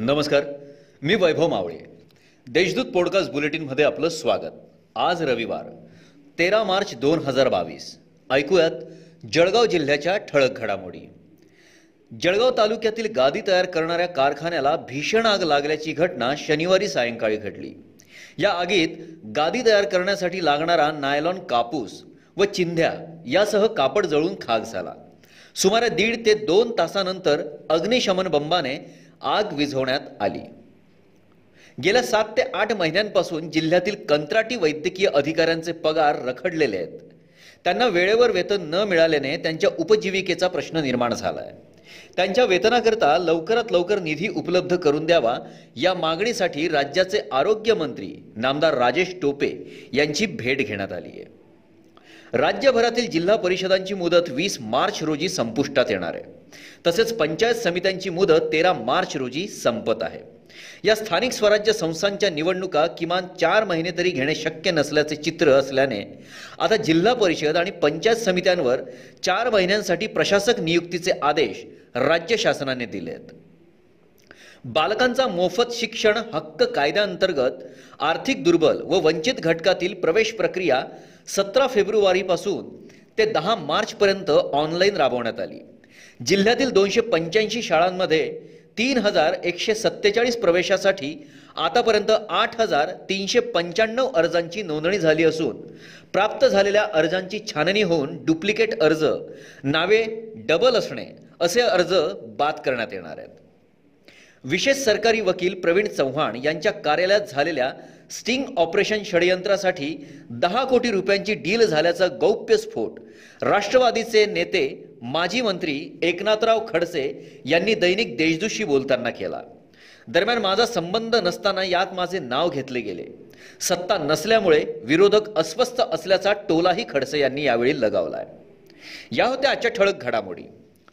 नमस्कार मी वैभव मावळे. देशदूत पॉडकास्ट बुलेटिनमध्ये आपलं स्वागत. आज रविवार तेरा मार्च दोन हजार बावीस. ऐकूयात जळगाव जिल्ह्याच्या ठळक घडामोडी. जळगाव तालुक्यातील गादी तयार करणाऱ्या कारखान्याला भीषण आग लागल्याची घटना शनिवारी सायंकाळी घडली. या आगीत गादी तयार करण्यासाठी लागणारा नायलॉन कापूस व चिंध्या यासह कापड जळून खाक झाला. सुमारे दीड ते दोन तासानंतर अग्निशमन बंबाने आग विझवण्यात आली. गेल्या सात ते आठ महिन्यांपासून जिल्ह्यातील कंत्राटी वैद्यकीय अधिकाऱ्यांचे पगार रखडलेले आहेत. त्यांना वेळेवर वेतन न मिळाल्याने त्यांच्या उपजीविकेचा प्रश्न निर्माण झाला आहे त्यांच्या वेतनाकरता लवकरात लवकर निधी उपलब्ध करून द्यावा या मागणीसाठी राज्याचे आरोग्यमंत्री नामदार राजेश टोपे यांची भेट घेण्यात आली आहे राज्यभरातील जिल्हा परिषदांची मुदत वीस मार्च रोजी संपुष्टात येणार आहे. तसेच पंचायत समित्यांची मुदत तेरा मार्च रोजी संपत आहे. या स्थानिक स्वराज्य संस्थांच्या निवडणुका किमान चार महिने तरी घेणे शक्य नसल्याचे चित्र असल्याने आता जिल्हा परिषद आणि पंचायत समित्यांवर चार महिन्यांसाठी प्रशासक नियुक्तीचे आदेश राज्य शासनाने दिले आहेत बालकांचा मोफत शिक्षण हक्क कायद्याअंतर्गत आर्थिक दुर्बल व वंचित घटकातील प्रवेश प्रक्रिया सतरा फेब्रुवारीपासून ते दहा मार्चपर्यंत ऑनलाईन राबवण्यात आली. जिल्ह्यातील दोनशे पंच्याऐंशी शाळांमध्ये तीन हजार एकशे सत्तेचाळीस प्रवेशासाठी आतापर्यंत आठ हजार तीनशे पंच्याण्णव अर्जांची नोंदणी झाली असून प्राप्त झालेल्या अर्जांची छाननी होऊन डुप्लिकेट अर्ज नावे डबल असणे असे अर्ज बाद करण्यात येणार आहेत. विशेष सरकारी वकील प्रवीण चव्हाण यांच्या कार्यालयात झालेल्या स्टिंग ऑपरेशन षडयंत्रासाठी दहा कोटी रुपयांची डील झाल्याचा गौप्यस्फोट राष्ट्रवादीचे नेते माजी मंत्री एकनाथराव खडसे यांनी दैनिक देशदूतशी बोलताना केला. दरम्यान माझा संबंध नसताना यात माझे नाव घेतले गेले. सत्ता नसल्यामुळे विरोधक अस्वस्थ असल्याचा टोलाही खडसे यांनी यावेळी लगावलाय. या होत्या आजच्या ठळक घडामोडी.